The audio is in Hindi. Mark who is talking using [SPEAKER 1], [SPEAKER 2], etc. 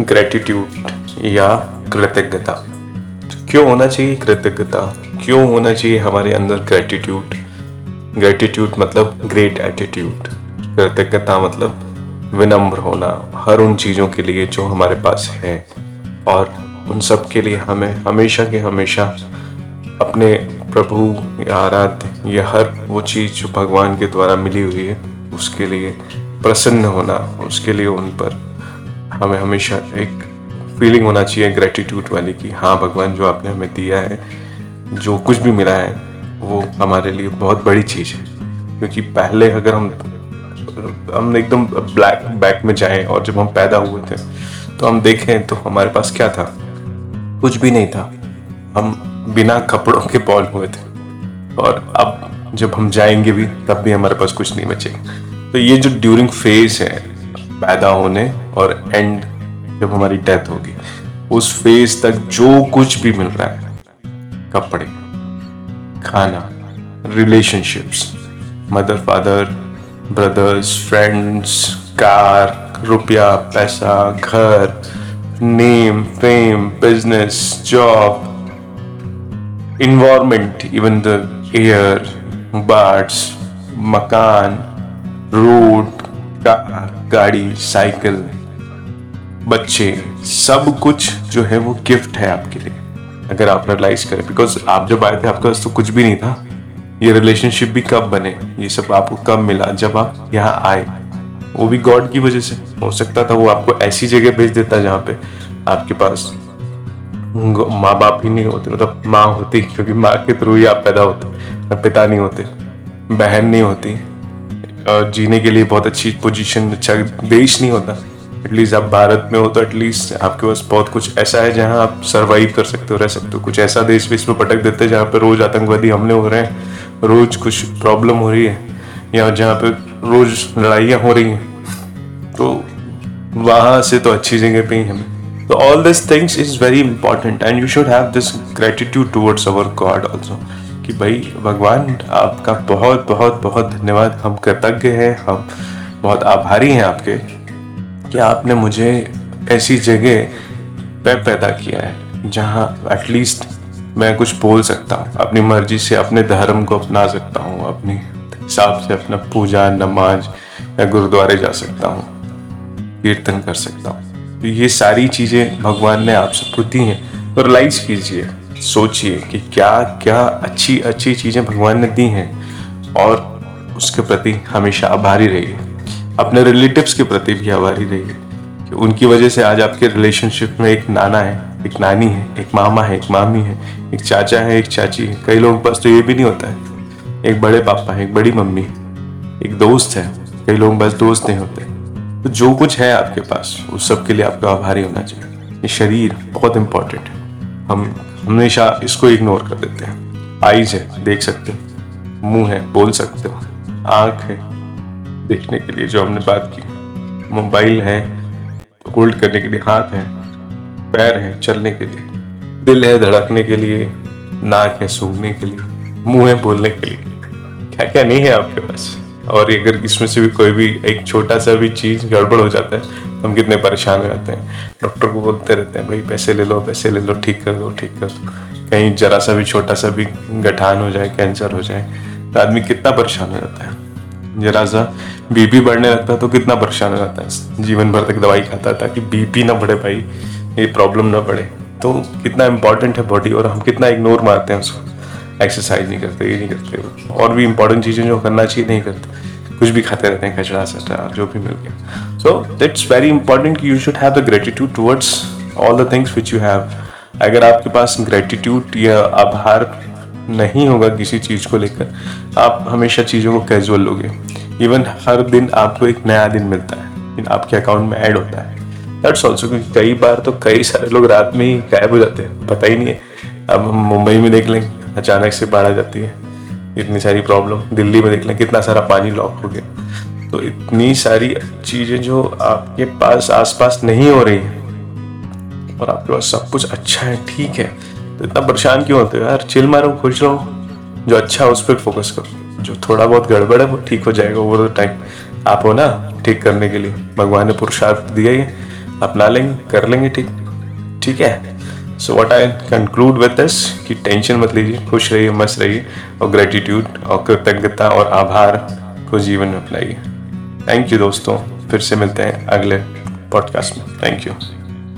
[SPEAKER 1] ग्रेटिट्यूड या कृतज्ञता। क्यों होना चाहिए कृतज्ञता? क्यों होना चाहिए हमारे अंदर ग्रेटिट्यूड ग्रेटिट्यूड मतलब ग्रेट एटीट्यूड कृतज्ञता मतलब विनम्र होना, हर उन चीज़ों के लिए जो हमारे पास है। और उन सब के लिए हमें हमेशा के हमेशा अपने प्रभु या आराध्य, या हर वो चीज़ जो भगवान के द्वारा मिली हुई है, उसके लिए प्रसन्न होना, उसके लिए उन पर हमें हमेशा एक फीलिंग होना चाहिए ग्रेटिट्यूड वाली कि हाँ भगवान जो आपने हमें दिया है, जो कुछ भी मिला है, वो हमारे लिए बहुत बड़ी चीज़ है। क्योंकि पहले अगर हम हम एकदम ब्लैक बैक में जाएँ और जब हम पैदा हुए थे तो हम देखें तो हमारे पास क्या था? कुछ भी नहीं था। हम बिना कपड़ों के बॉल हुए थे। और अब जब हम जाएँगे भी, तब भी हमारे पास कुछ नहीं बचेगा। तो ये जो ड्यूरिंग फ़ेज़ है पैदा होने और एंड जब हमारी डेथ होगी, उस फ़ेज़ तक जो कुछ भी मिल रहा है, कपड़े, खाना relationships mother father brothers friends car, रुपया, पैसा, घर name fame business job environment even the air birds मकान रोड कार गाड़ी, साइकिल, बच्चे, सब कुछ जो है वो गिफ्ट है आपके लिए, अगर आप रियलाइज़ करें। बिकॉज़ आप जब आए थे, आपके पास तो कुछ भी नहीं था। ये रिलेशनशिप भी कब बने? ये सब आपको कब मिला? जब आप यहाँ आए, वो भी गॉड की वजह से। हो सकता था वो आपको ऐसी जगह भेज देता जहाँ पे आपके पास माँ बाप ही नहीं होते। मतलब माँ होती, क्योंकि माँ के थ्रू ही आप पैदा होते। पिता नहीं होते, बहन नहीं होती। जीने के लिए बहुत अच्छी पोजीशन अच्छा देश नहीं होता। एटलीस्ट आप भारत में हो तो एटलीस्ट आपके पास बहुत कुछ ऐसा है जहाँ आप सरवाइव कर सकते हो, रह सकते हो। कुछ ऐसा देश भी इसमें पटक देते हैं जहाँ पे रोज आतंकवादी हमले हो रहे हैं। रोज कुछ प्रॉब्लम हो रही है, या जहाँ पर रोज लड़ाइयाँ हो रही हैं। तो वहाँ से तो अच्छी जगह पे ही हमें तो all this things is very important and you should have this gratitude towards our god also कि भाई, भगवान, आपका बहुत बहुत बहुत धन्यवाद। हम कृतज्ञ हैं, हम बहुत आभारी हैं आपके कि आपने मुझे ऐसी जगह पे पैदा किया है, जहाँ एटलीस्ट मैं कुछ बोल सकता हूँ, अपनी मर्ज़ी से, अपने धर्म को अपना सकता हूँ, अपने हिसाब से, अपना पूजा, नमाज़ या गुरुद्वारे जा सकता हूँ, कीर्तन कर सकता हूँ। तो ये सारी चीज़ें भगवान ने आप सबको दी हैं। तो रिलाइज कीजिए सोचिए कि क्या क्या अच्छी अच्छी चीज़ें भगवान ने दी हैं और उसके प्रति हमेशा आभारी रहिए। अपने रिलेटिव्स के प्रति भी आभारी रहिए कि उनकी वजह से आज आपके रिलेशनशिप में एक नाना है, एक नानी है, एक मामा है, एक मामी है, एक चाचा है, एक चाची है। कई लोगों के पास तो ये भी नहीं होता है। एक बड़े पापा है, एक बड़ी मम्मी एक दोस्त है। कई लोगों पास दोस्त नहीं होते। तो जो कुछ है आपके पास, उस सब के लिए आपका आभारी होना चाहिए। ये शरीर बहुत इंपॉर्टेंट है। हम हमेशा इसको इग्नोर कर देते हैं। आईज है, देख सकते हो। मुँह है, बोल सकते हो। आँख है, देखने के लिए जो हमने बात की। मोबाइल है, होल्ड करने के लिए हाथ है, पैर है, चलने के लिए। दिल है धड़कने के लिए, नाक है सूंघने के लिए, मुँह है बोलने के लिए। क्या क्या नहीं है आपके पास? और अगर इसमें से भी कोई भी एक छोटा सा भी चीज़ गड़बड़ हो जाता है तो हम कितने परेशान हो जाते हैं। डॉक्टर को बोलते रहते हैं, भाई, पैसे ले लो, पैसे ले लो, ठीक कर दो, ठीक कर दो। कहीं जरा सा भी छोटा सा भी गठान हो जाए, कैंसर हो जाए तो आदमी कितना परेशान हो जाता है। जरा सा बीपी बढ़ने लगता है तो कितना परेशान हो जाता है। जीवन भर तक दवाई खाता था कि बीपी ना बढ़े भाई, ये प्रॉब्लम ना बढ़े। तो कितना इंपॉर्टेंट है बॉडी और हम कितना इग्नोर मारते हैं उसको। एक्सरसाइज नहीं करते, ये नहीं करते और भी इंपॉर्टेंट चीज़ें जो करना चाहिए, नहीं करते। कुछ भी खाते रहते हैं, कचरा सचरा जो भी मिल गया। So that's very important you should have the gratitude towards all the things which you have अगर आपके पास ग्रेटिट्यूड या आभार नहीं होगा किसी चीज़ को लेकर, आप हमेशा चीज़ों को कैजुअल लोगे। इवन हर दिन आपको एक नया दिन मिलता है। आपके अकाउंट में ऐड होता है। दैट्स ऑल्सो क्योंकि कई बार तो कई सारे लोग रात में ही गायब हो जाते हैं। पता ही नहीं है। अब हम मुंबई में देख लें अचानक से बाढ़ आ जाती है। इतनी सारी प्रॉब्लम दिल्ली में देख लें, कितना सारा पानी लॉक हो गया। तो इतनी सारी चीज़ें जो आपके पास आसपास नहीं हो रही है और आपके पास सब कुछ अच्छा है, ठीक है। तो इतना परेशान क्यों होते हो यार? चिल मारो, खुश रहो। जो अच्छा है उस पर फोकस करो। जो थोड़ा बहुत गड़बड़ है, वो ठीक हो जाएगा ओवर द टाइम आप हो ना, ठीक करने के लिए। भगवान ने पुरुषार्थ दिया ही। अपना लेंगे, कर लेंगे, ठीक। ठीक है? So what I conclude with this कि टेंशन मत लीजिए, खुश रहिए, मस्त रहिए और ग्रेटिट्यूड और कृतज्ञता और आभार को जीवन में अपनाइए। थैंक यू दोस्तों, फिर से मिलते हैं अगले पॉडकास्ट में। Thank you